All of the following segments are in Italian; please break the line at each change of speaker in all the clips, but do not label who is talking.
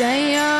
जय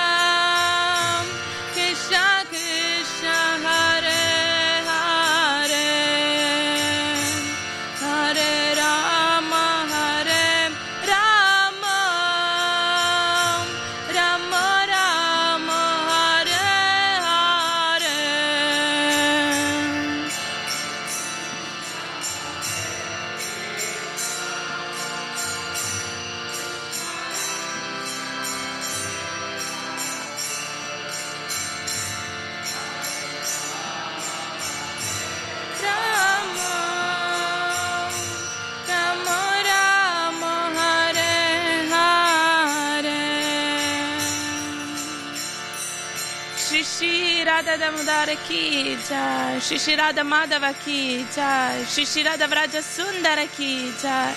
Damodara ki jai, Shri Shri Radha Madhava ki jai, Shri Shri Radha Vraja Sundara ki jai,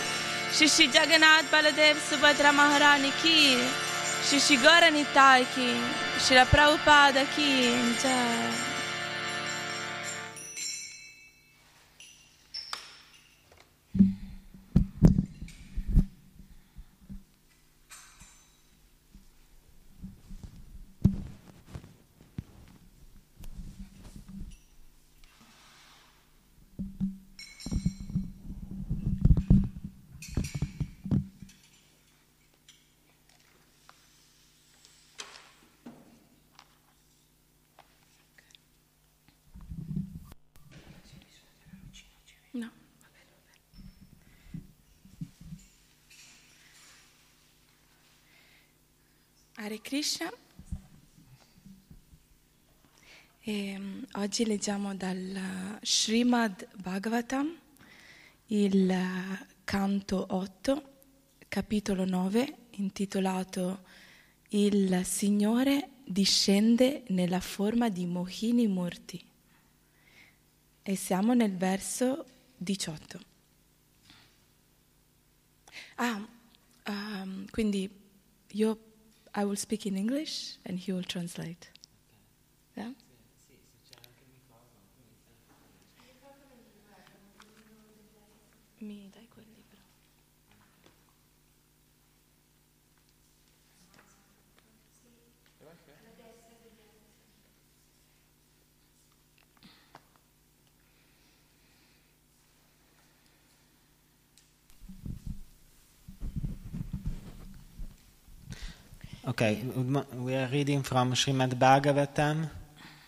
Shri Shri Jagannath Baladev Subhadra Maharani ki, Shri Shri Gaura Nitai ki, Shri Prabhupada ki jai. No. va bene, va bene. Hare Krishna. E, mm, oggi leggiamo dal Srimad Bhagavatam il canto 8, capitolo 9, intitolato Il Signore discende nella forma di Mohini Murti. E siamo nel verso 18. Ah, um, quindi io I will speak in English and he will translate. Yeah?
Okay, we are reading from Srimad Bhagavatam,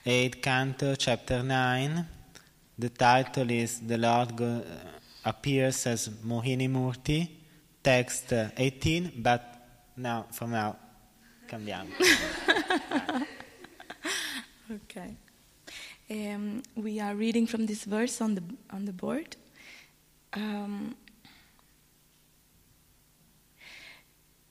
8th canto, chapter 9. The title is The Lord Go- Appears as Mohini Murti, text uh, 18, but now, from now, cambiamo.
Okay. Um, we are reading from this verse on the on the board. Um,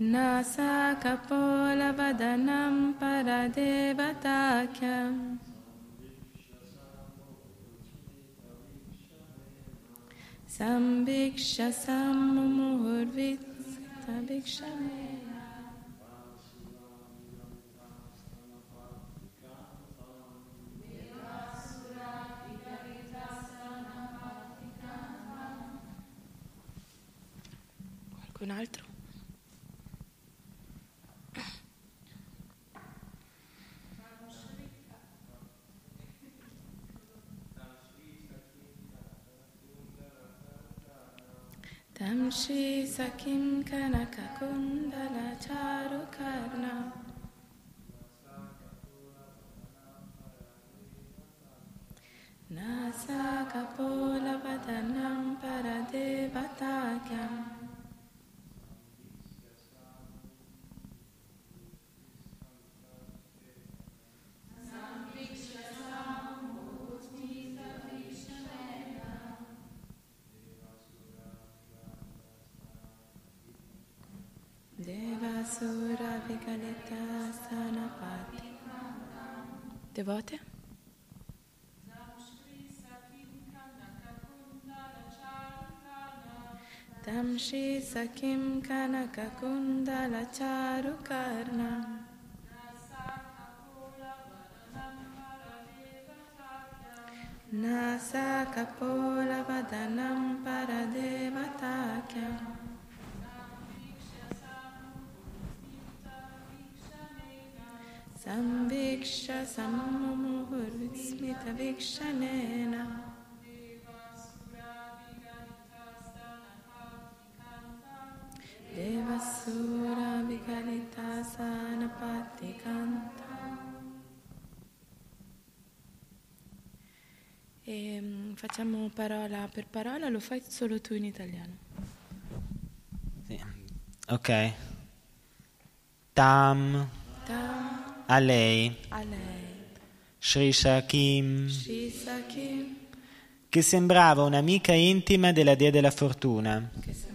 Nasa Kapola Vadanam Paradevatakyam Samviksha Sammumuhur Utsmita Vikshanena Samviksha Stanapatikantam Tam Shri Sakim Kanaka Kundala Charu Karna Devasura Vigalita Sanapati. Devote? Tam Shri Sakim Kanaka Kundala Charukarna Nasa Kapola Vadanam Paradevatakya Samviksha Sammuhurvitsmita Vikshanena Devasura Vigalita Sanapati Kanta E mm, facciamo parola per parola, lo fai solo tu in italiano.
Sì. Ok. Tam
Tam
a lei,
a lei,
Sri Shakim,
Shri Sakim,
che sembrava un'amica intima della dea della fortuna,
che sembrava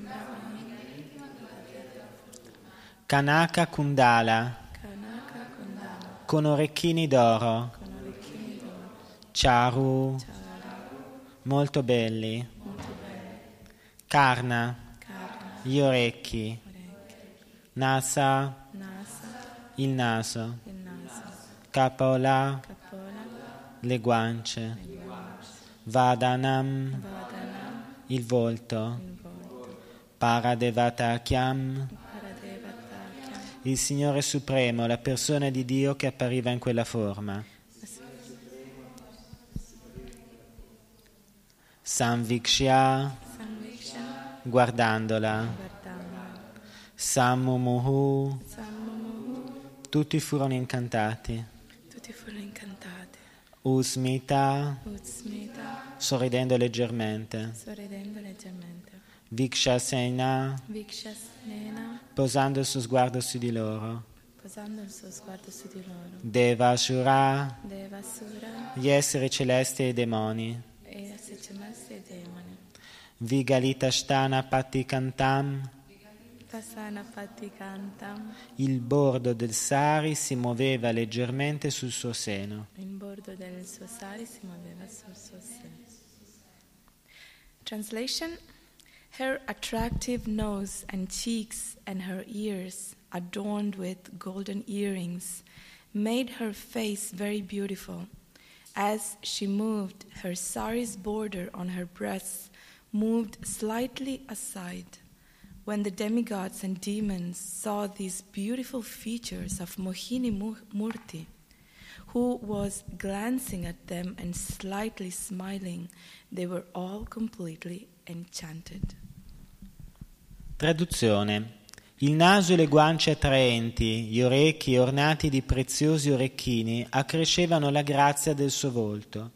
Kanaka Kundala,
Kanaka Kundala,
con orecchini d'oro,
con orecchini d'oro,
Charu,
Chara,
molto belli,
molto bello,
Karna,
Karna,
gli orecchi, Nasa,
Nasa,
il naso, Kapola, le guance, Vadanam,
Vadana,
il volto, Paradevatakyam,
Paradevatakya,
il Signore Supremo, la persona di Dio che appariva in quella forma.
Samviksha,
guardandola, Sammumuhu, tutti furono incantati. Usmita,
Utsmita,
sorridendo leggermente.
sorridendo leggermente.
Vikshasena,
Vikshasnena,
posando il suo sguardo su di loro.
posando il suo sguardo su di loro.
Devasura,
Devasura
gli esseri celesti e i demoni.
e Sicemessi e demoni.
Vigalitashtana Patikantam,
Tasana Patikantam,
il bordo del Sari si muoveva leggermente sul suo seno.
Translation Her attractive nose and cheeks and her ears, adorned with golden earrings, made her face very beautiful. As she moved, her sari's border on her breasts moved slightly aside. When the demigods and demons saw these beautiful features of Mohini Mu- Murti, who was glancing at them and slightly smiling, they were all completely enchanted.
Traduzione. Il naso e le guance attraenti, gli orecchi ornati di preziosi orecchini accrescevano la grazia del suo volto.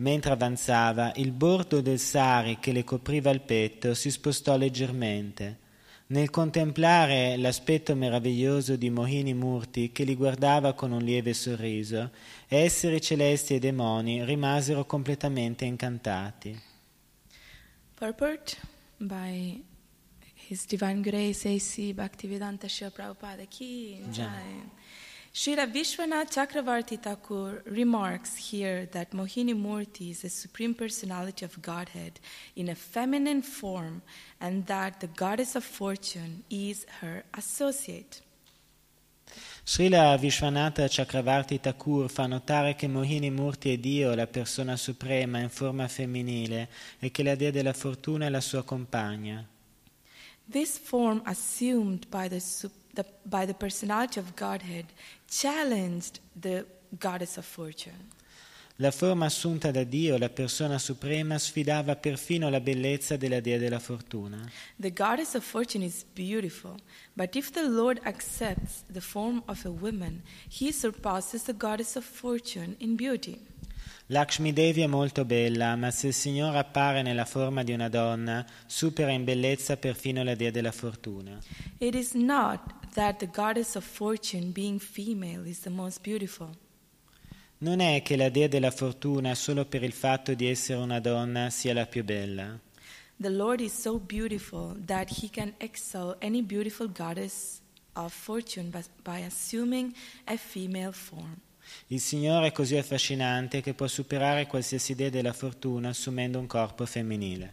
Mentre avanzava, il bordo del sari che le copriva il petto si spostò leggermente. Nel contemplare l'aspetto meraviglioso di Mohini Murti che li guardava con un lieve sorriso, esseri celesti e demoni rimasero completamente incantati.
Purport by His Divine Grace A.C. Bhaktivedanta Srila Prabhupada Ki
Jai.
Srila Vishwanath Chakravarti Thakur remarks here that Mohini Murti is the Supreme Personality of Godhead in a feminine form and that the Goddess of Fortune is her associate.
Srila Vishwanatha Chakravarti Thakur fa notare che Mohini Murti è Dio, la persona suprema in forma femminile, e che la dea della fortuna è la sua compagna.
This form assumed by the, sup- the, by the personality of Godhead challenged the goddess of fortune.
La forma assunta da Dio, la persona suprema, sfidava perfino la bellezza della dea della fortuna.
The goddess of fortune is beautiful, but if the Lord accepts the form of a woman, he surpasses the goddess of fortune in beauty.
Lakshmi Devi è molto bella, ma se il Signore appare nella forma di una donna, supera in bellezza perfino la dea della fortuna.
It is not that the goddess of fortune, being female, is the most beautiful.
Non è che la dea della fortuna, solo per il fatto di essere una donna, sia la più bella.
The Lord is so beautiful that he can excel any beautiful goddess of fortune by, by assuming a female form.
Il Signore è così affascinante che può superare qualsiasi dea della fortuna assumendo un corpo femminile.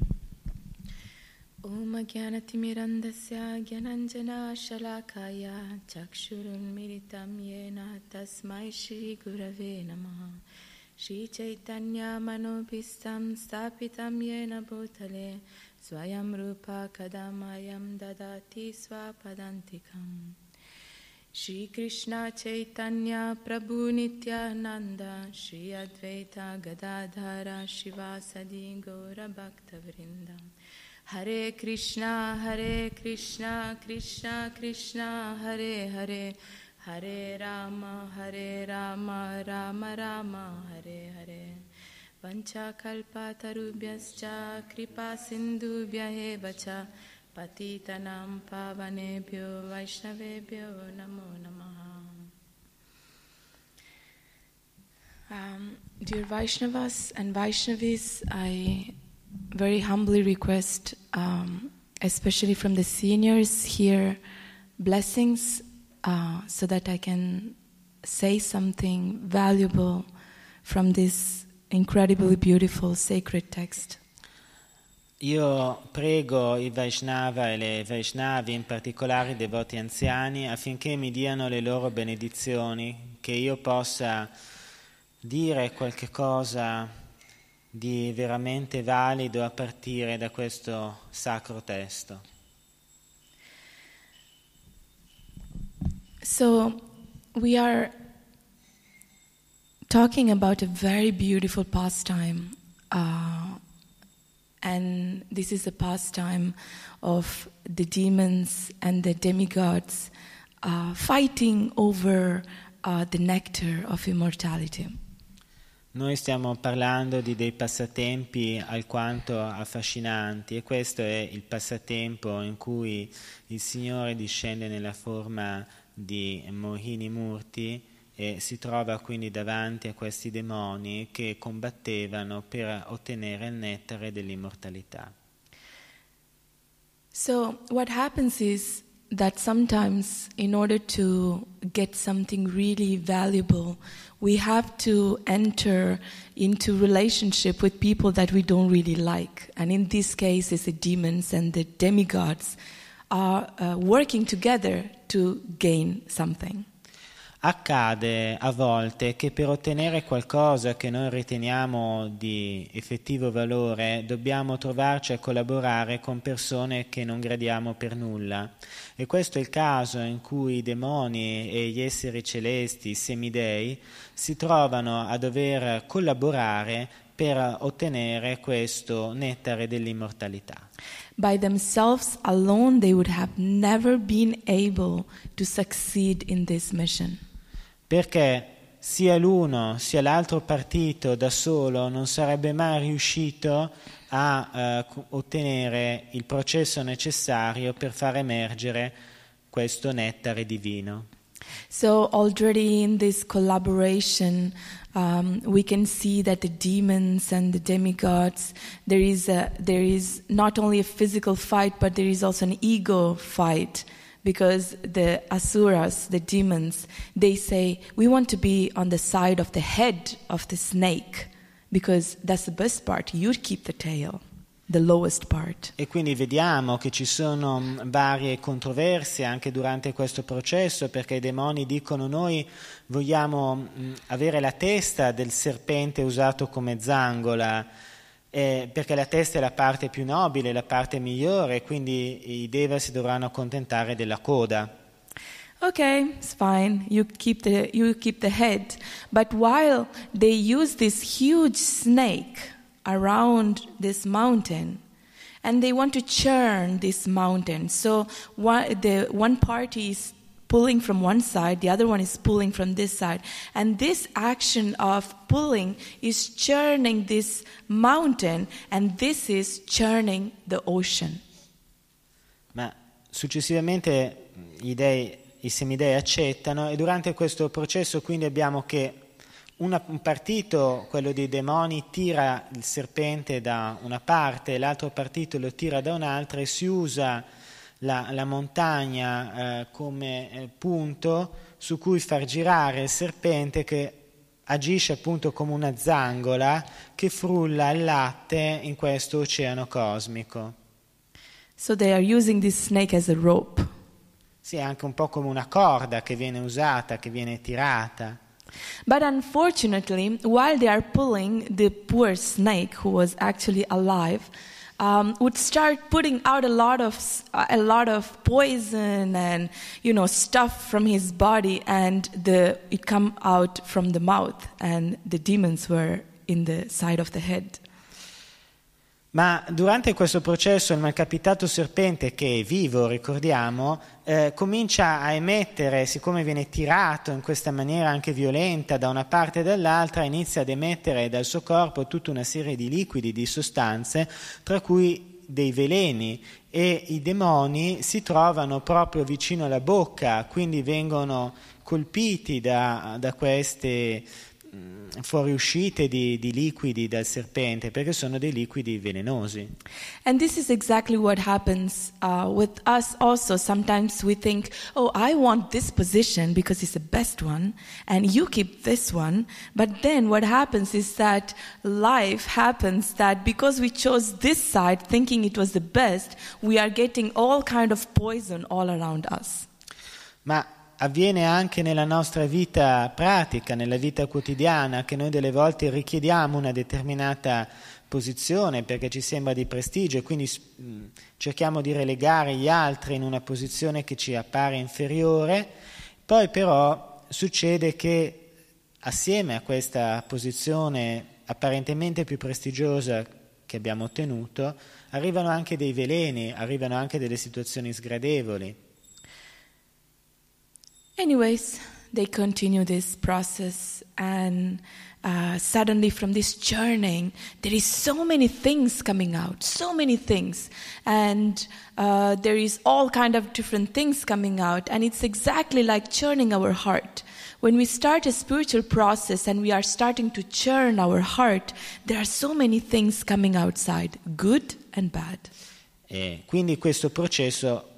ॐ ज्ञानतिमिरन्दस्य ज्ञानञ्जनाशलाकाय चक्षुरुन्मिलितं येन तस्मै श्रीगुरवे नमः श्रीचैतन्यमनोभीष्टं स्थापितं येन भूतले स्वयं रूपा कदा मयं ददाति स्वपदान्तिकम् श्रीकृष्ण चैतन्य प्रभु नित्यानन्द श्री अद्वैता गदाधर शिवासदि गौरभक्तवृन्द Hare Krishna, Hare Krishna, Krishna Krishna, Hare Hare, Hare Rama, Hare Rama, Rama Rama, Hare Hare. पञ्चाकल्पतरुभ्यश्च कृपासिन्धुभ्य वच पतितनां पावनेभ्यो वैष्णवेभ्यो नमो नमः Um, dear Vaishnavas and Vaishnavis, I very humbly request, um, especially from the seniors here, blessings uh, so that I can say something valuable from this incredibly beautiful sacred text.
Io prego i Vaishnava e le Vaishnavi, in particolare i devoti anziani, affinché mi diano le loro benedizioni, che io possa dire qualche cosa di veramente valido a partire da questo sacro testo.
So, we are talking about a very beautiful pastime, uh, and this is a pastime of the demons and the demigods uh, fighting over uh, the nectar of immortality.
Noi stiamo parlando di dei passatempi alquanto affascinanti e questo è il passatempo in cui il Signore discende nella forma di Mohini Murti e si trova quindi davanti a questi demoni che combattevano per ottenere il nettare dell'immortalità.
So, what happens is that sometimes, in order to get something really valuable, we have to enter into relationship with people that we don't really like. And in this case, it's the demons and the demigods are uh, working together to gain something.
Accade a volte che per ottenere qualcosa che noi riteniamo di effettivo valore dobbiamo trovarci a collaborare con persone che non gradiamo per nulla. E questo è il caso in cui i demoni e gli esseri celesti, i semidei, si trovano a dover collaborare per ottenere questo nettare dell'immortalità.
By themselves alone, they would have never been able to succeed in this mission.
Perché sia l'uno sia l'altro partito da solo non sarebbe mai riuscito a eh, ottenere il processo necessario per far emergere questo nettare divino.
So, already in this collaboration, um, we can see that the demons and the demigods, there is, a, there is not only a physical fight, but there is also an ego fight. Because the asuras, the demons, they say, We want to be on the side of the head of the snake, because that's the best part. You keep the tail, the lowest part.
E quindi vediamo che ci sono mh, varie controversie anche durante questo processo perché i demoni dicono noi vogliamo mh, avere la testa del serpente usato come zangola eh, perché la testa è la parte più nobile, la parte migliore, quindi i deva si dovranno accontentare della coda.
Okay, it's fine. You keep the you keep the head. But while they use this huge snake around this mountain, and they want to churn this mountain. So one, the one party is pulling from one side, the other one is pulling from this side, and this action of pulling is churning this mountain, and this is churning the ocean.
Ma successivamente gli dei, i semidei accettano e durante questo processo quindi abbiamo che un partito, quello dei demoni, tira il serpente da una parte, l'altro partito lo tira da un'altra e si usa la, la montagna eh, come eh, punto su cui far girare il serpente che agisce appunto come una zangola che frulla il latte in questo oceano cosmico.
So they are using this snake as a rope.
Sì, è anche un po' come una corda che viene usata, che viene tirata.
But unfortunately, while they are pulling, the poor snake, who was actually alive, um, would start putting out a lot of s- a lot of poison and you know stuff from his body, and the it come out from the mouth, and the demons were in the side of the head.
Ma durante questo processo il malcapitato serpente, che è vivo, ricordiamo, eh, comincia a emettere, siccome viene tirato in questa maniera anche violenta da una parte e dall'altra, inizia ad emettere dal suo corpo tutta una serie di liquidi, di sostanze, tra cui dei veleni e i demoni si trovano proprio vicino alla bocca, quindi vengono colpiti da, da queste fuoriuscite di, di liquidi dal serpente, perché sono dei liquidi velenosi.
And this is exactly what happens uh, with us also. Sometimes we think, oh, I want this position because it's the best one, and you keep this one. But then what happens is that life happens that because we chose this side thinking it was the best, we are getting all kind of poison all around us.
Ma avviene anche nella nostra vita pratica, nella vita quotidiana, che noi delle volte richiediamo una determinata posizione perché ci sembra di prestigio e quindi mh, cerchiamo di relegare gli altri in una posizione che ci appare inferiore, poi però succede che assieme a questa posizione apparentemente più prestigiosa che abbiamo ottenuto, arrivano anche dei veleni, arrivano anche delle situazioni sgradevoli.
Anyways, they continue this process, and uh, suddenly, from this churning, there is so many things coming out, so many things, and uh, there is all kind of different things coming out, and it's exactly like churning our heart. When we start a spiritual process and we are starting to churn our heart, there are so many things coming outside, good and bad.
E quindi questo processo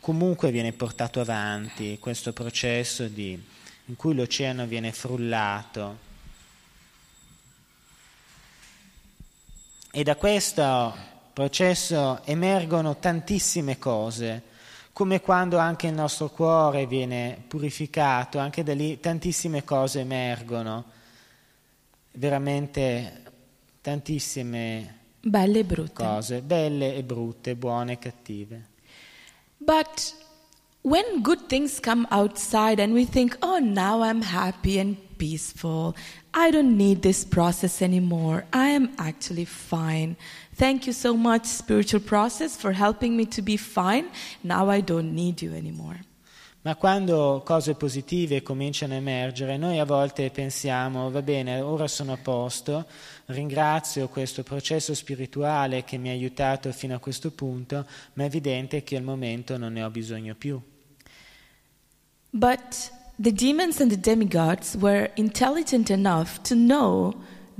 comunque viene portato avanti, questo processo di- in cui l'oceano viene frullato. E da questo processo emergono tantissime cose, come quando anche il nostro cuore viene purificato, anche da lì tantissime cose emergono, veramente tantissime
Belle e brutte.
cose, belle e brutte, buone e cattive.
But when good things come outside and we think, oh, now I'm happy and peaceful, I don't need this process anymore. I am actually fine. Thank you so much, spiritual process, for helping me to be fine. Now I don't need you anymore.
Ma quando cose positive cominciano a emergere, noi a volte pensiamo, va bene, ora sono a posto, ringrazio questo processo spirituale che mi ha aiutato fino a questo punto, ma è evidente che al momento non ne ho bisogno più.
But the demons and the demigods were intelligent enough to know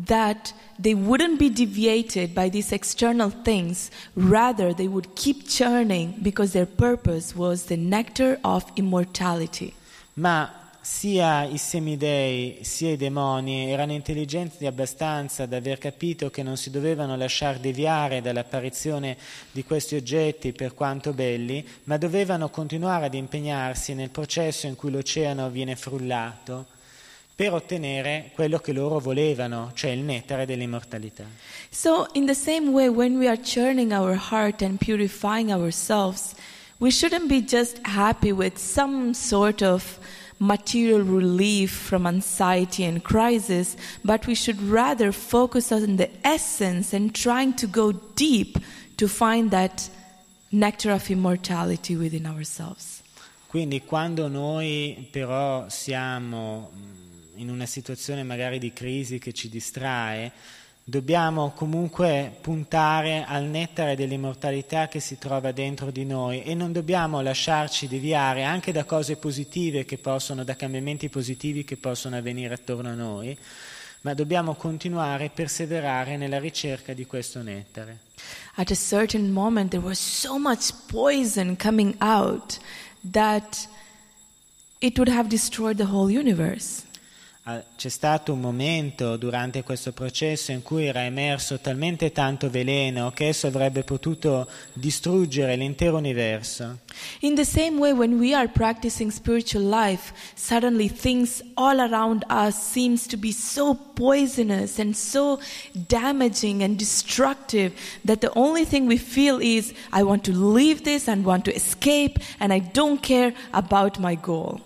that they wouldn't be deviated by these external things, rather, they would keep churning because their purpose was the nectar of immortality.
Ma sia i semidei sia i demoni erano intelligenti abbastanza da aver capito che non si dovevano lasciar deviare dall'apparizione di questi oggetti per quanto belli, ma dovevano continuare ad impegnarsi nel processo in cui l'oceano viene frullato per ottenere quello che loro volevano, cioè il nettare dell'immortalità.
So, in the same way, when we are churning our heart and purifying ourselves, We shouldn't be just happy with some sort of material relief from anxiety and crisis, but we should rather focus on the essence and trying to go deep to find that nectar of immortality within ourselves.
Quindi quando noi però siamo in una situazione magari di crisi che ci distrae, dobbiamo comunque puntare al nettare dell'immortalità che si trova dentro di noi e non dobbiamo lasciarci deviare anche da cose positive che possono, da cambiamenti positivi che possono avvenire attorno a noi, ma dobbiamo continuare e perseverare nella ricerca di questo nettare.
At a certain moment, there was so much poison coming out that it would have destroyed the whole universe.
Ah, C'è stato un momento durante questo processo in cui era emerso talmente tanto veleno che esso avrebbe potuto distruggere l'intero universo.
In the same way, when we are practicing spiritual life, suddenly things all around us seems to be so poisonous and so damaging and destructive that the only thing we feel is, I want to leave this and want to escape, and I don't care about my goal.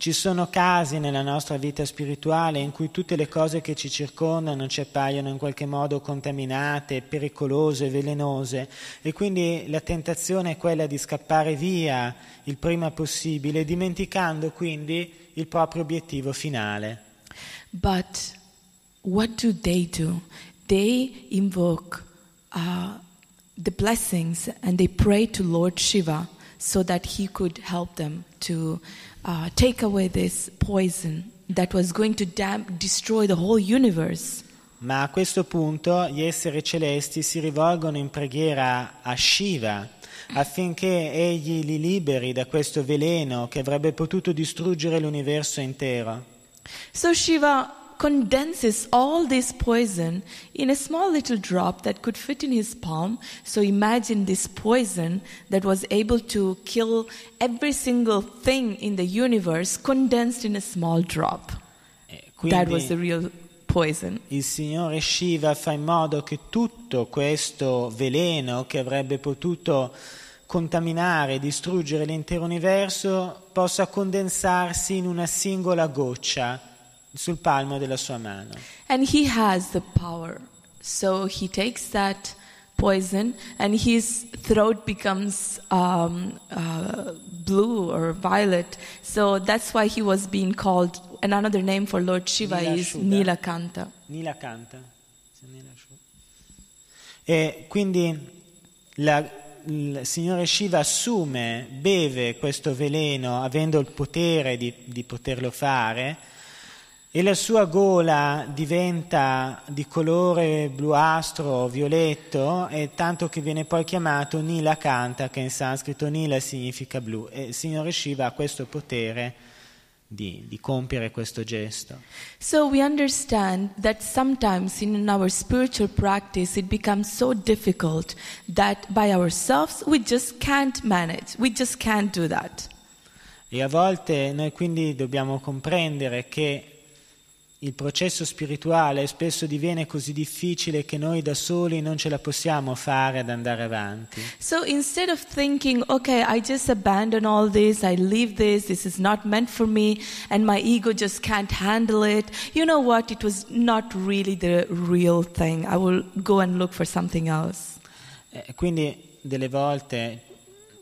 Ci sono casi nella nostra vita spirituale in cui tutte le cose che ci circondano ci appaiono in qualche modo contaminate, pericolose, velenose e quindi la tentazione è quella di scappare via il prima possibile, dimenticando quindi il proprio obiettivo finale.
But what do they do? They invoke uh, the blessings and they pray to Lord Shiva so that he could help them to uh, take away this poison that was going to dam- destroy the whole universe.
Ma a questo punto gli esseri celesti si rivolgono in preghiera a Shiva affinché egli li liberi da questo veleno che avrebbe potuto distruggere l'universo intero.
So Shiva condenses all this poison in a small little drop that could fit in his palm. So imagine this poison that was able to kill every single thing in the universe condensed in a small drop.
E
That was the
Quindi
real poison.
il Signore Shiva fa in modo che tutto questo veleno che avrebbe potuto contaminare e distruggere l'intero universo possa condensarsi in una singola goccia sul palmo della sua mano.
And he has the power. So he takes that poison and his throat becomes um, uh, blue or violet. So that's why he was being called, and another name for Lord Shiva is
Nilashuddha.
Nilakanta.
Nila canta. E quindi la- il Signore Shiva assume, beve questo veleno avendo il potere di, di poterlo fare e la sua gola diventa di colore bluastro, violetto, e tanto che viene poi chiamato Nila Kanta, che in sanscrito Nila significa blu. E il Signore Shiva ha questo potere di, di compiere questo gesto.
So we understand that sometimes in our spiritual practice it becomes so difficult that by ourselves we just can't manage. We just can't do that.
E a volte noi quindi dobbiamo comprendere che il processo spirituale spesso diviene così difficile che noi da soli non ce la possiamo fare ad andare avanti.
So instead of thinking, okay, I just abandon all this, I leave this, this is not meant for me, and my ego just can't handle it, you know what? It was not really the real thing. I will go and look for something else.
E quindi delle volte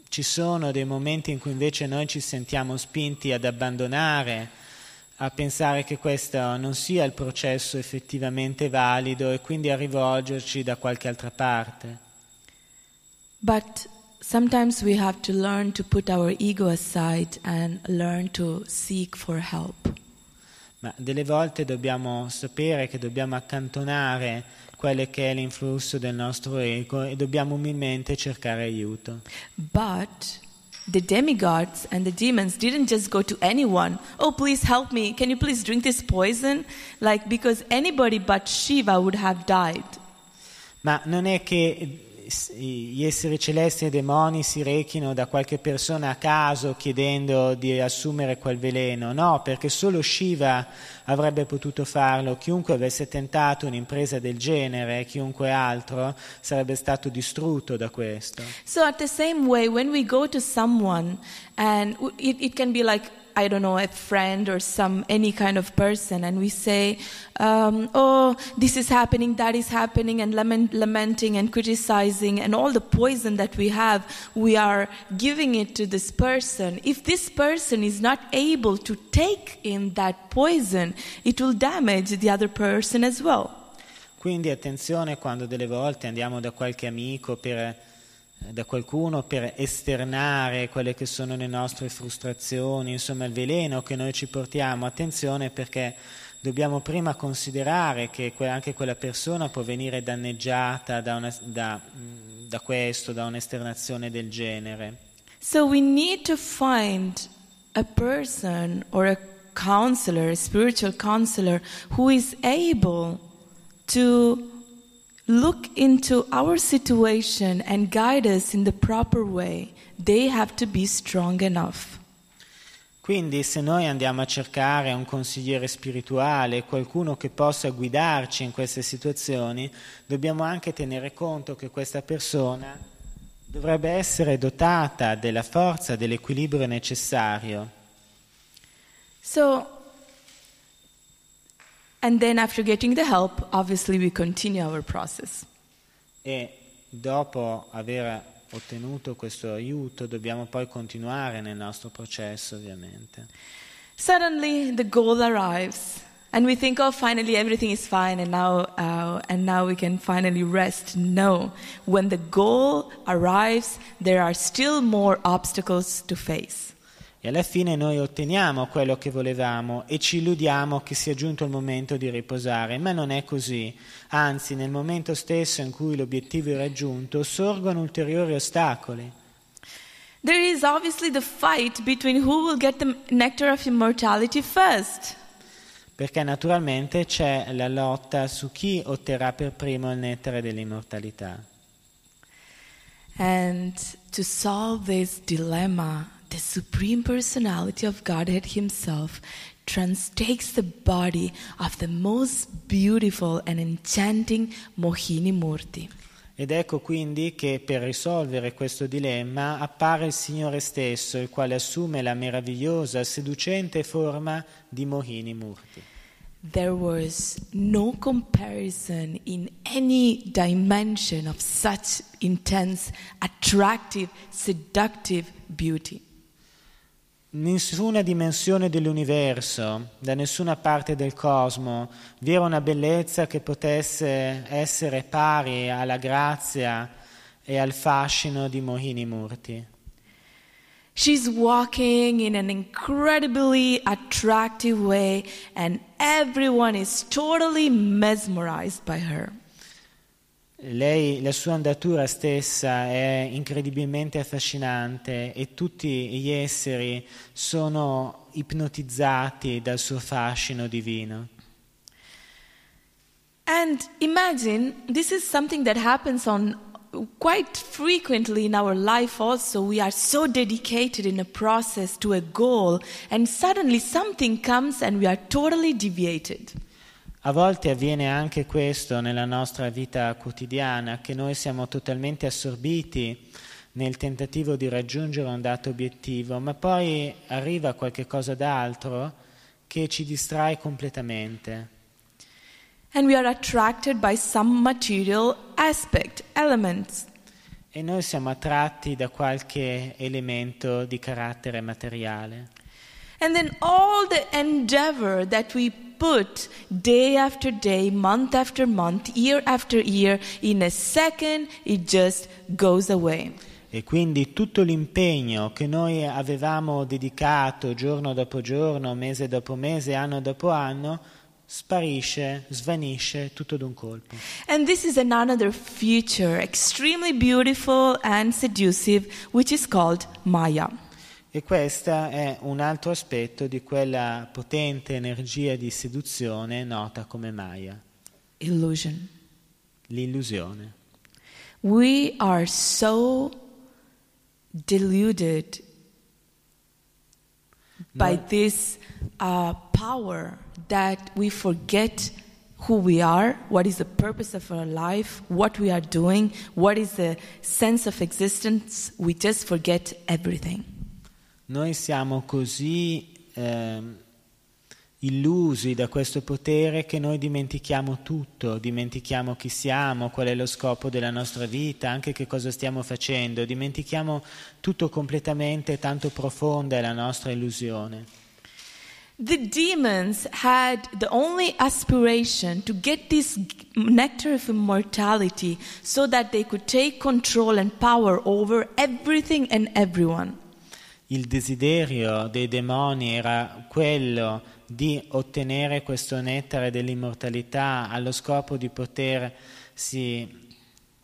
ci sono dei momenti in cui invece noi ci sentiamo spinti ad abbandonare, a pensare che questo non sia il processo effettivamente valido e quindi a rivolgerci da qualche altra parte.
But sometimes we have to learn to put our ego aside and learn to seek for help.
Ma delle volte dobbiamo sapere che dobbiamo accantonare quello che è l'influsso del nostro ego e dobbiamo umilmente cercare aiuto.
But the demigods and the demons didn't just go to anyone, oh, please help me, can you please drink this poison? Like, because anybody but Shiva would have died.
Ma non è che gli esseri celesti e demoni si rechino da qualche persona a caso chiedendo di assumere quel veleno, no, perché solo Shiva avrebbe potuto farlo, chiunque avesse tentato un'impresa del genere, chiunque altro, sarebbe stato distrutto da questo.
So, at the same way, when we go to someone, and it, it can be like, I don't know, a friend or some any kind of person, and we say, um, "Oh, this is happening, that is happening," and lament, lamenting and criticizing, and all the poison that we have, we are giving it to this person. If this person is not able to take in that poison, it will damage the other person as well.
Quindi attenzione quando delle volte andiamo da qualche amico per da qualcuno per esternare quelle che sono le nostre frustrazioni, insomma il veleno che noi ci portiamo, attenzione perché dobbiamo prima considerare che anche quella persona può venire danneggiata da, una- da- mh, da questo, da un'esternazione del genere.
So we need to find a person or a counselor, a spiritual counselor, who is able to look into our situation and guide us in the proper way. They have to be strong enough.
Quindi se noi andiamo a cercare un consigliere spirituale, qualcuno che possa guidarci in queste situazioni, dobbiamo anche tenere conto che questa persona dovrebbe essere dotata della forza, dell'equilibrio necessario.
So, and then after getting the help, obviously we continue our process.
E dopo aver ottenuto questo aiuto dobbiamo poi continuare nel nostro processo ovviamente.
Suddenly, the goal arrives, and we think, "Oh, finally, everything is fine, and now, uh, and now we can finally rest." No, when the goal arrives, there are still more obstacles to face.
E alla fine noi otteniamo quello che volevamo e ci illudiamo che sia giunto il momento di riposare, ma non è così. Anzi, nel momento stesso in cui l'obiettivo è raggiunto, sorgono ulteriori ostacoli.
There is obviously the fight between who will get the nectar of immortality first.
Perché naturalmente c'è la lotta su chi otterrà per primo il nettare dell'immortalità.
And to solve this dilemma, the Supreme Personality of Godhead Himself trans- takes the body of the most beautiful and enchanting Mohini Murti.
Ed ecco quindi che per risolvere questo dilemma appare il Signore stesso, il quale assume la meravigliosa, seducente forma di Mohini Murti.
There was no comparison in any dimension of such intense, attractive, seductive beauty.
Nessuna dimensione dell'universo, da nessuna parte del cosmo, vi era una bellezza che potesse essere pari alla grazia e al fascino di Mohini Murti.
She's walking in an incredibly attractive way, and everyone is totally mesmerized by her.
Lei, la sua andatura stessa è incredibilmente affascinante e tutti gli esseri sono ipnotizzati dal suo fascino divino.
And imagine this is something that happens on quite frequently in our life also we are so dedicated in a process to a goal and suddenly something comes and we are totally deviated
A volte avviene anche questo nella nostra vita quotidiana, che noi siamo totalmente assorbiti nel tentativo di raggiungere un dato obiettivo, ma poi arriva qualche cosa d'altro che ci distrae completamente.
and we are attracted by some material aspect elements
E noi siamo attratti da qualche elemento di carattere materiale.
and then all the endeavor that we put day after day month after month year after year in a second it just goes away
E quindi tutto l'impegno che noi avevamo dedicato giorno dopo giorno, mese dopo mese, anno dopo anno, sparisce, svanisce tutto d'un colpo.
And this is another feature, extremely beautiful and seductive, which is called Maya.
E questo è un altro aspetto di quella potente energia di seduzione nota come Maya,
Illusion.
l'illusione.
We are so deluded by this uh, power that we forget who we are, what is the purpose of our life, what we are doing, what is the sense of existence. We just forget everything.
Noi siamo così ehm, illusi da questo potere che noi dimentichiamo tutto, dimentichiamo chi siamo, qual è lo scopo della nostra vita, anche che cosa stiamo facendo, dimentichiamo tutto completamente, tanto profonda è la nostra illusione.
The demons had the only aspiration to get this nectar of immortality so that they could take control and power over everything and everyone.
Il desiderio dei demoni era quello di ottenere questo nettare dell'immortalità allo scopo di potersi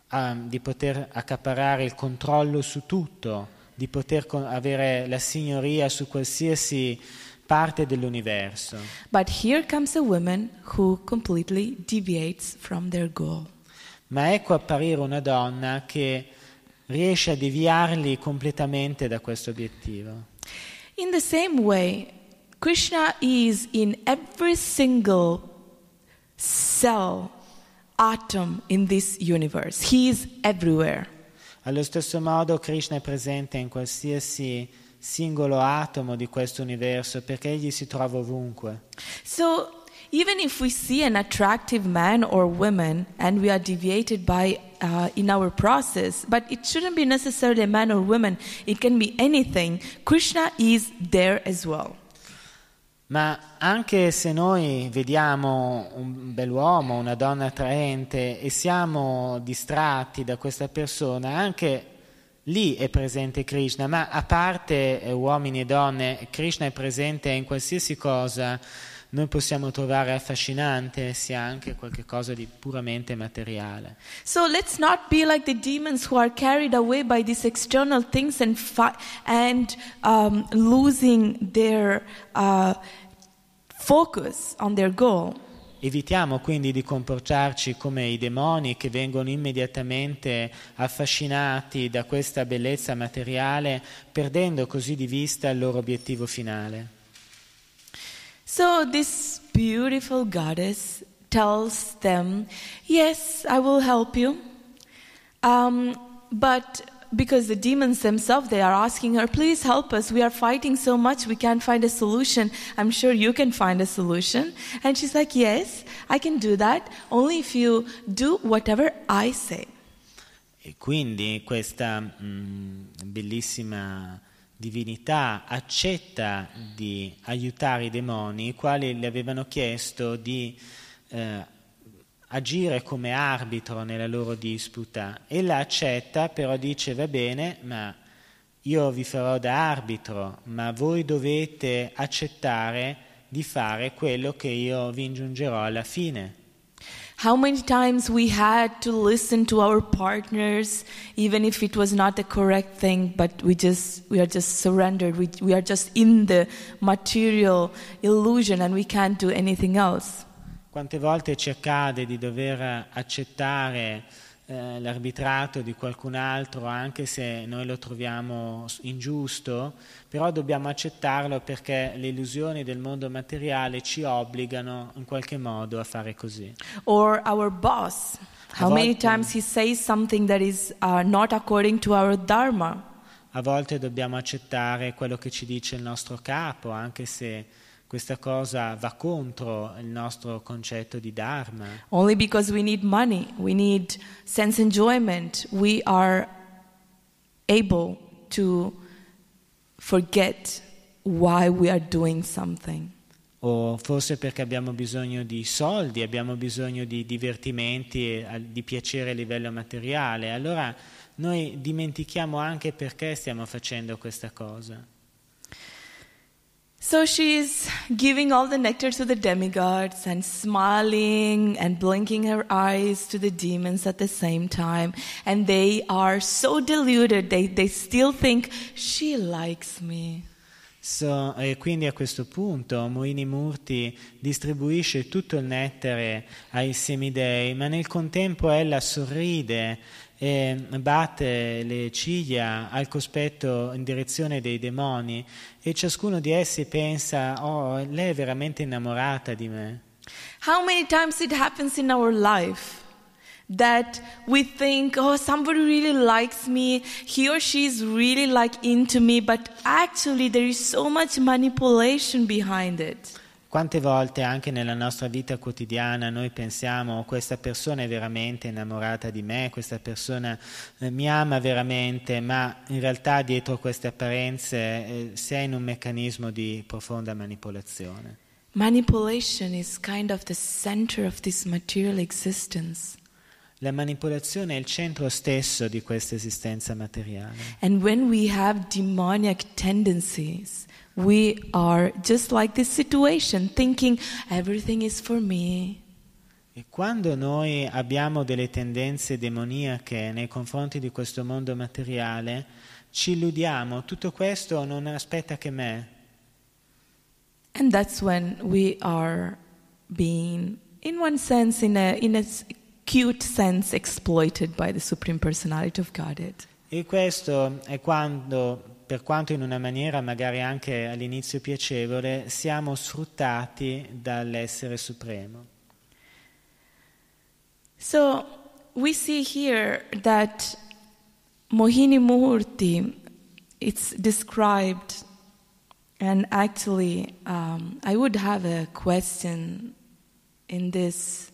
ah, di poter accaparare il controllo su tutto, di poter avere la signoria su qualsiasi parte dell'universo.
But here comes a woman who completely deviates from their goal.
Ma ecco apparire una donna che riesce a deviarli completamente da questo obiettivo.
In the same way, Krishna is in every single cell, atom in this universe. He is everywhere.
Allo stesso modo Krishna è presente in qualsiasi singolo atomo di questo universo perché egli si trova ovunque.
So, even if we see an attractive man or woman and we are deviated by uh, in our process, but it shouldn't be necessarily a man or woman, it can be anything. Krishna is there as well.
Ma anche se noi vediamo un bell'uomo, una donna attraente e siamo distratti da questa persona, anche lì è presente Krishna, ma a parte eh, uomini e donne, Krishna è presente in qualsiasi cosa noi possiamo trovare affascinante, sia anche qualcosa di puramente materiale.
So let's not be like the demons who are carried away by these external things and fi- and um, losing their uh, focus on their goal.
Evitiamo quindi di comportarci come i demoni che vengono immediatamente affascinati da questa bellezza materiale, perdendo così di vista il loro obiettivo finale.
So this beautiful goddess tells them, "Yes, I will help you." Um, but because the demons themselves they are asking her please help us. We are fighting so much we can't find a solution. I'm sure you can find a solution. And she's like yes i can do that. Only if you do whatever i say.
E quindi questa mm, bellissima divinità accetta di aiutare i demoni, i quali le avevano chiesto di eh, agire come arbitro nella loro disputa. Ella accetta, però dice va bene, ma io vi farò da arbitro, ma voi dovete accettare di fare quello che io vi ingiungerò alla fine.
How many times we had to listen to our partners even if it was not the correct thing but we just we are just surrendered. We, we are just in the material illusion and we can't do anything else.
Quante volte ci accade di dover accettare eh, l'arbitrato di qualcun altro anche se noi lo troviamo ingiusto, però dobbiamo accettarlo perché le illusioni del mondo materiale ci obbligano in qualche modo a fare così.
or our boss how many times he says something that is uh, not according to our dharma
A volte dobbiamo accettare quello che ci dice il nostro capo, anche se questa cosa va contro il nostro concetto di Dharma.
only because we need money we need sense enjoyment we are able to forget why we are doing something
o forse perché abbiamo bisogno di soldi, abbiamo bisogno di divertimenti di piacere a livello materiale. Allora noi dimentichiamo anche perché stiamo facendo questa cosa.
So she's giving all the nectar to the demigods and smiling and blinking her eyes to the demons at the same time. And they are so deluded, they, they still think, she likes me.
So, e quindi a questo punto Moini Murti distribuisce tutto il nettare ai semidei, ma nel contempo ella sorride e batte le ciglia al cospetto in direzione dei demoni e ciascuno di essi pensa, oh, lei è veramente innamorata di me.
How many times it happens in our life that we think, oh, somebody really likes me, he or she is really like into me, but actually there is so much manipulation behind it.
Quante volte anche nella nostra vita quotidiana noi pensiamo questa persona è veramente innamorata di me, questa persona eh, mi ama veramente, ma in realtà dietro queste apparenze eh, si è in un meccanismo di profonda manipolazione.
Manipulation is kind of the center of this material existence.
La manipolazione è il centro stesso di questa esistenza materiale.
And when we have demoniac tendencies, we are just like this situation, thinking everything is for me.
E quando noi abbiamo delle tendenze demoniache nei confronti di questo mondo materiale, ci illudiamo, tutto questo non aspetta che me.
And that's when we are being, in one sense, in a, in a cute sense, exploited by the Supreme Personality of Godhead.
E questo è quando, per quanto in una maniera magari anche all'inizio piacevole, siamo sfruttati dall'essere supremo.
So we see here that Mohini Murti, it's described, and actually, um, I would have a question in this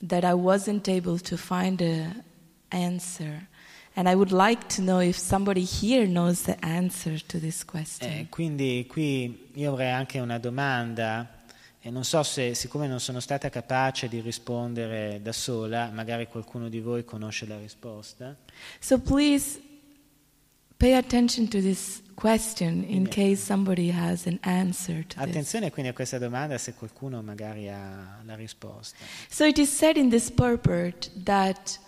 that I wasn't able to find an answer. And I would like to know if somebody here knows the answer to this question.
Eh, quindi qui io avrei anche una domanda e non so se, siccome non sono stata capace di rispondere da sola, magari qualcuno di voi conosce la risposta.
So please pay attention to this question in case somebody has an answer to this.
Attenzione quindi a questa domanda se qualcuno magari ha la risposta.
So it is said in this purport that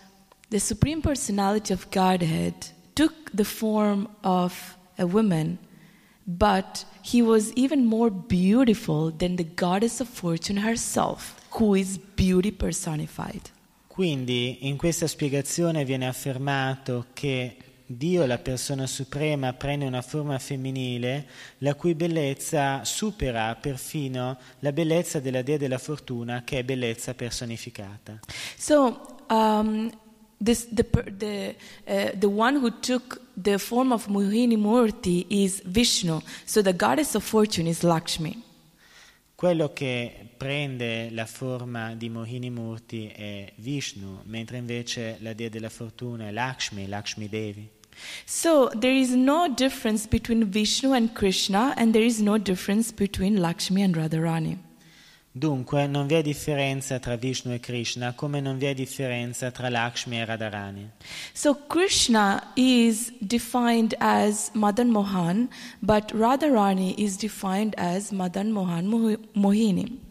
the Supreme Personality of Godhead took the form of a woman, but he was even more beautiful than the goddess of fortune herself, who is beauty personified.
Quindi in questa spiegazione viene affermato che Dio, la persona suprema, prende una forma femminile la cui bellezza supera perfino la bellezza della dea della fortuna che è bellezza personificata.
So, um, this, the, the, uh, the one who took the form of Mohini Murti is Vishnu. So, the goddess of fortune is Lakshmi.
Quello che prende la forma di Mohini Murti è Vishnu, mentre invece la dea della fortuna è Lakshmi, Lakshmi Devi.
So, there is no difference between Vishnu and Krishna, and there is no difference between Lakshmi and Radharani.
Dunque non vi è differenza tra Vishnu e Krishna, come non vi è differenza tra Lakshmi e Radharani.
So, Krishna is defined as Madan Mohan, but Radharani is defined as Madan Mohan Moh- Mohini.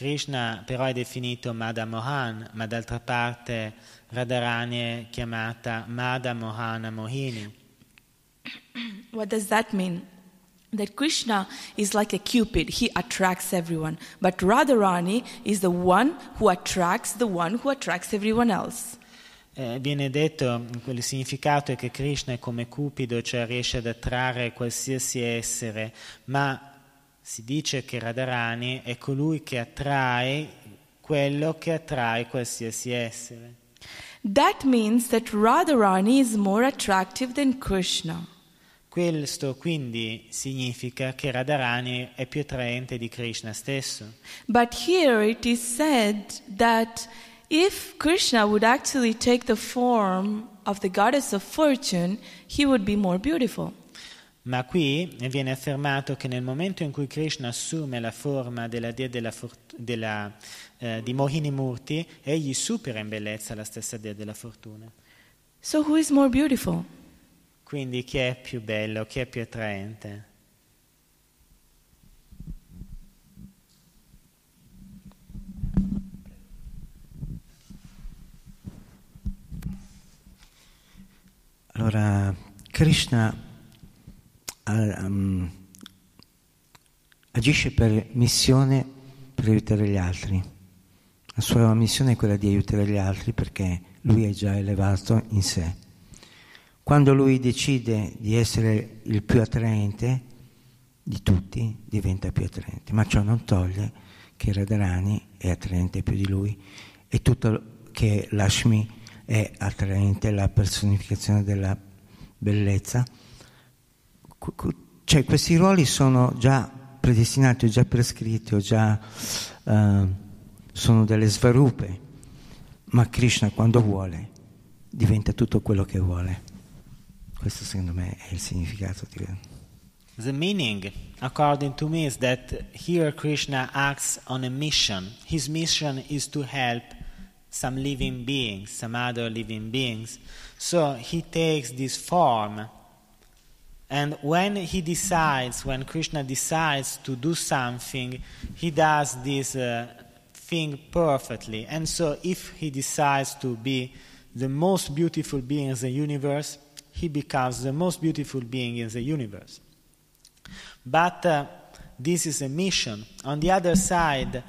Krishna però è definito Madha Mohan, ma d'altra parte Radharani è chiamata Madha Mohana Mohini.
What does that mean? That Krishna is like a cupid, he attracts everyone. But Radharani is the one who attracts the one who attracts everyone else.
Eh, viene detto, il significato è che Krishna è come Cupido, cioè riesce ad attrarre qualsiasi essere, ma si dice che Radharani è colui che attrae quello che attrae qualsiasi essere.
That means that Radharani is more attractive than Krishna.
Questo quindi significa che Radharani è più attraente di Krishna stesso.
But here it is said that if Krishna would actually take the form of the goddess of fortune, he would be more beautiful.
Ma qui viene affermato che nel momento in cui Krishna assume la forma della dea della fort- della, eh, di Mohini Murti, egli supera in bellezza la stessa dea della fortuna.
So who is more beautiful?
Quindi chi è più bello, chi è più attraente?
Allora, Krishna um, agisce per missione per aiutare gli altri. La sua missione è quella di aiutare gli altri perché lui è già elevato in sé. Quando lui decide di essere il più attraente di tutti, diventa più attraente, ma ciò non toglie che Radharani è attraente più di lui e tutto che Lashmi è attraente, la personificazione della bellezza. Cioè questi ruoli sono già predestinati, o già prescritti, o già uh, sono delle svarupe, ma Krishna quando vuole diventa tutto quello che vuole. Questo secondo me è il significato di
The meaning, according to me, is that here Krishna acts on a mission. His mission is to help some living beings, some other living beings. So he takes this form. And when he decides, when Krishna decides to do something, he does this uh, thing perfectly. And so if he decides to be the most beautiful being in the universe, he becomes the most beautiful being in the universe. But uh, this is a mission. On the other side,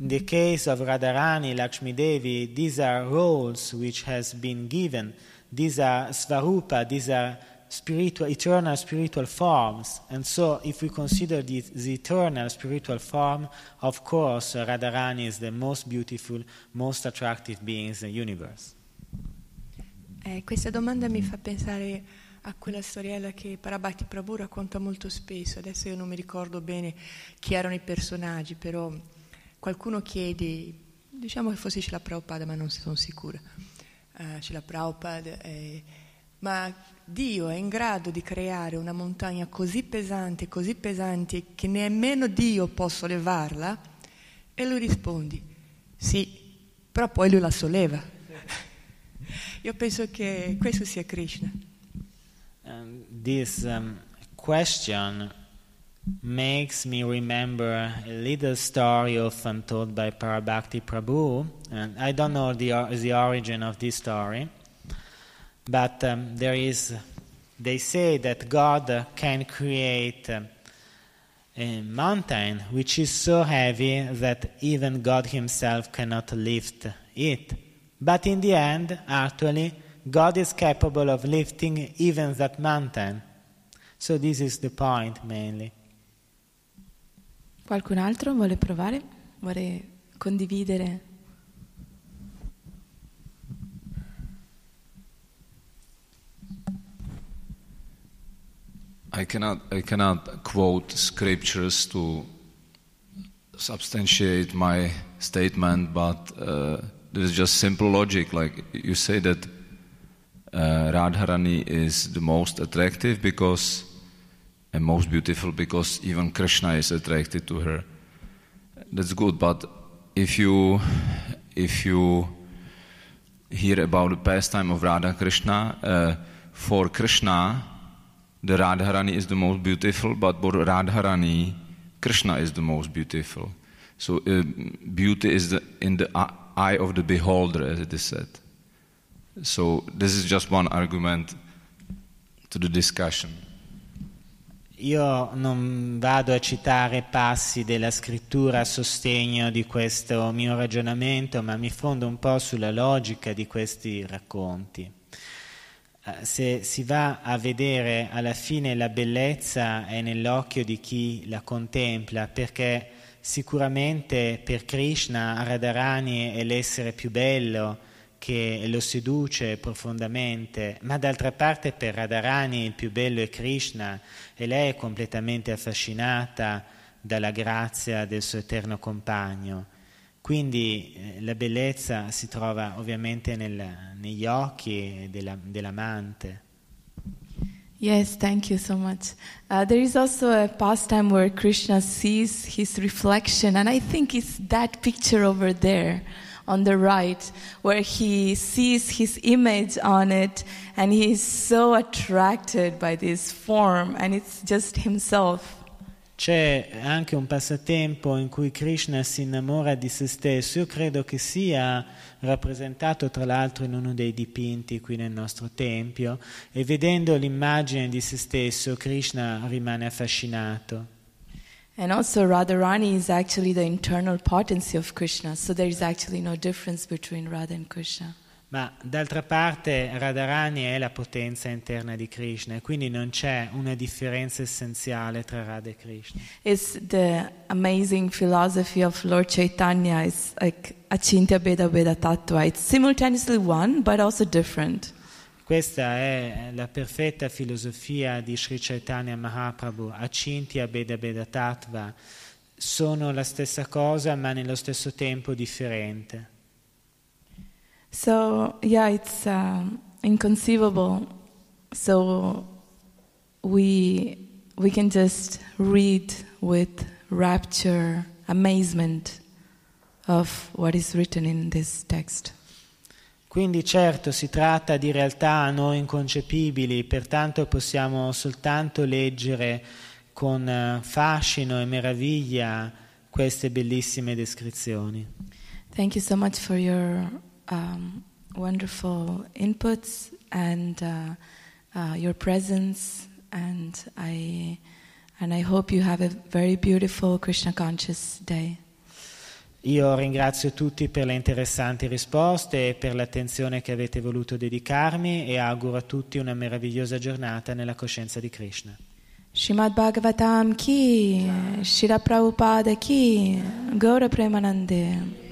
in the case of Radharani, Lakshmi Devi, these are roles which has been given. These are svarupa, these are spiritual, eternal spiritual forms. And so, if we consider the, the eternal spiritual form, of course, Radharani is the most beautiful, most attractive being in the universe.
Eh, questa domanda mi fa pensare a quella storiella che Parabhati Prabhu racconta molto spesso, adesso io non mi ricordo bene chi erano i personaggi, però qualcuno chiede, diciamo che fosse Shila Prabhupada, ma non sono sicura, uh, Shila Prabhupada, eh, ma Dio è in grado di creare una montagna così pesante, così pesante, che nemmeno Dio possa levarla? E lui risponde, sì, però poi lui la solleva. Io penso che questo sia Krishna.
Um, this um, question makes me remember a little story often told by Parabhakti Prabhu. And I don't know the, the origin of this story, but um, there is, they say that God can create um, a mountain which is so heavy that even God Himself cannot lift it. But in the end, actually, God is capable of lifting even that mountain. So this is the point mainly.
Qualcun altro vuole provare? Vuole condividere?
I cannot, I cannot quote scriptures to substantiate my statement, but uh, there is just simple logic. Like you say that uh, Radharani is the most attractive because and most beautiful because even Krishna is attracted to her. That's good, but if you if you hear about the pastime of Radha Krishna, uh, for Krishna, the Radharani is the most beautiful, but for Radharani, Krishna is the most beautiful. So uh, beauty is the, in the eye of the beholder, as it is said. So this is just one argument to the discussion.
Io non vado a citare passi della scrittura a sostegno di questo mio ragionamento, ma mi fondo un po' sulla logica di questi racconti. Se si va a vedere alla fine la bellezza è nell'occhio di chi la contempla, perché sicuramente per Krishna Radharani è l'essere più bello, che lo seduce profondamente, ma d'altra parte per Radharani il più bello è Krishna e lei è completamente affascinata dalla grazia del suo eterno compagno. Quindi eh, la bellezza si trova ovviamente nel, negli occhi della, dell'amante.
Yes, thank you so much. Uh, there is also a pastime where Krishna sees his reflection, and I think it's that picture over there. on the right, where he sees his image on it and he is so attracted by this form and it's just himself.
C'è anche un passatempo in cui Krishna si innamora di se stesso. Io credo che sia rappresentato tra l'altro in uno dei dipinti qui nel nostro tempio e vedendo l'immagine di se stesso Krishna rimane affascinato.
And also, Radharani is actually the internal potency of Krishna, so there is actually no difference between Radha and Krishna.
Ma d'altra parte Radharani è la potenza interna di Krishna e quindi non c'è una differenza essenziale tra Radha e Krishna.
It's the amazing philosophy of Lord Chaitanya. It's like Achintya Beda Beda Tattva. It's simultaneously one but also different.
Questa è la perfetta filosofia di Sri Chaitanya Mahaprabhu, Achintya Beda Beda Tattva. Sono la stessa cosa ma nello stesso tempo differente.
So yeah, it's uh, inconceivable. So we we can just read with rapture, amazement of what is written in this text.
Quindi certo si tratta di realtà a noi inconcepibili, pertanto possiamo soltanto leggere con eh, fascino e meraviglia queste bellissime descrizioni.
Thank you so much for your um, wonderful inputs and uh, uh, your presence, and I and I hope you have a very beautiful Krishna conscious day.
Io ringrazio tutti per le interessanti risposte e per l'attenzione che avete voluto dedicarmi e auguro a tutti una meravigliosa giornata nella coscienza di Krishna.
Srimad Bhagavatam ki, Shira Prabhupada ki, Gaura Premanande.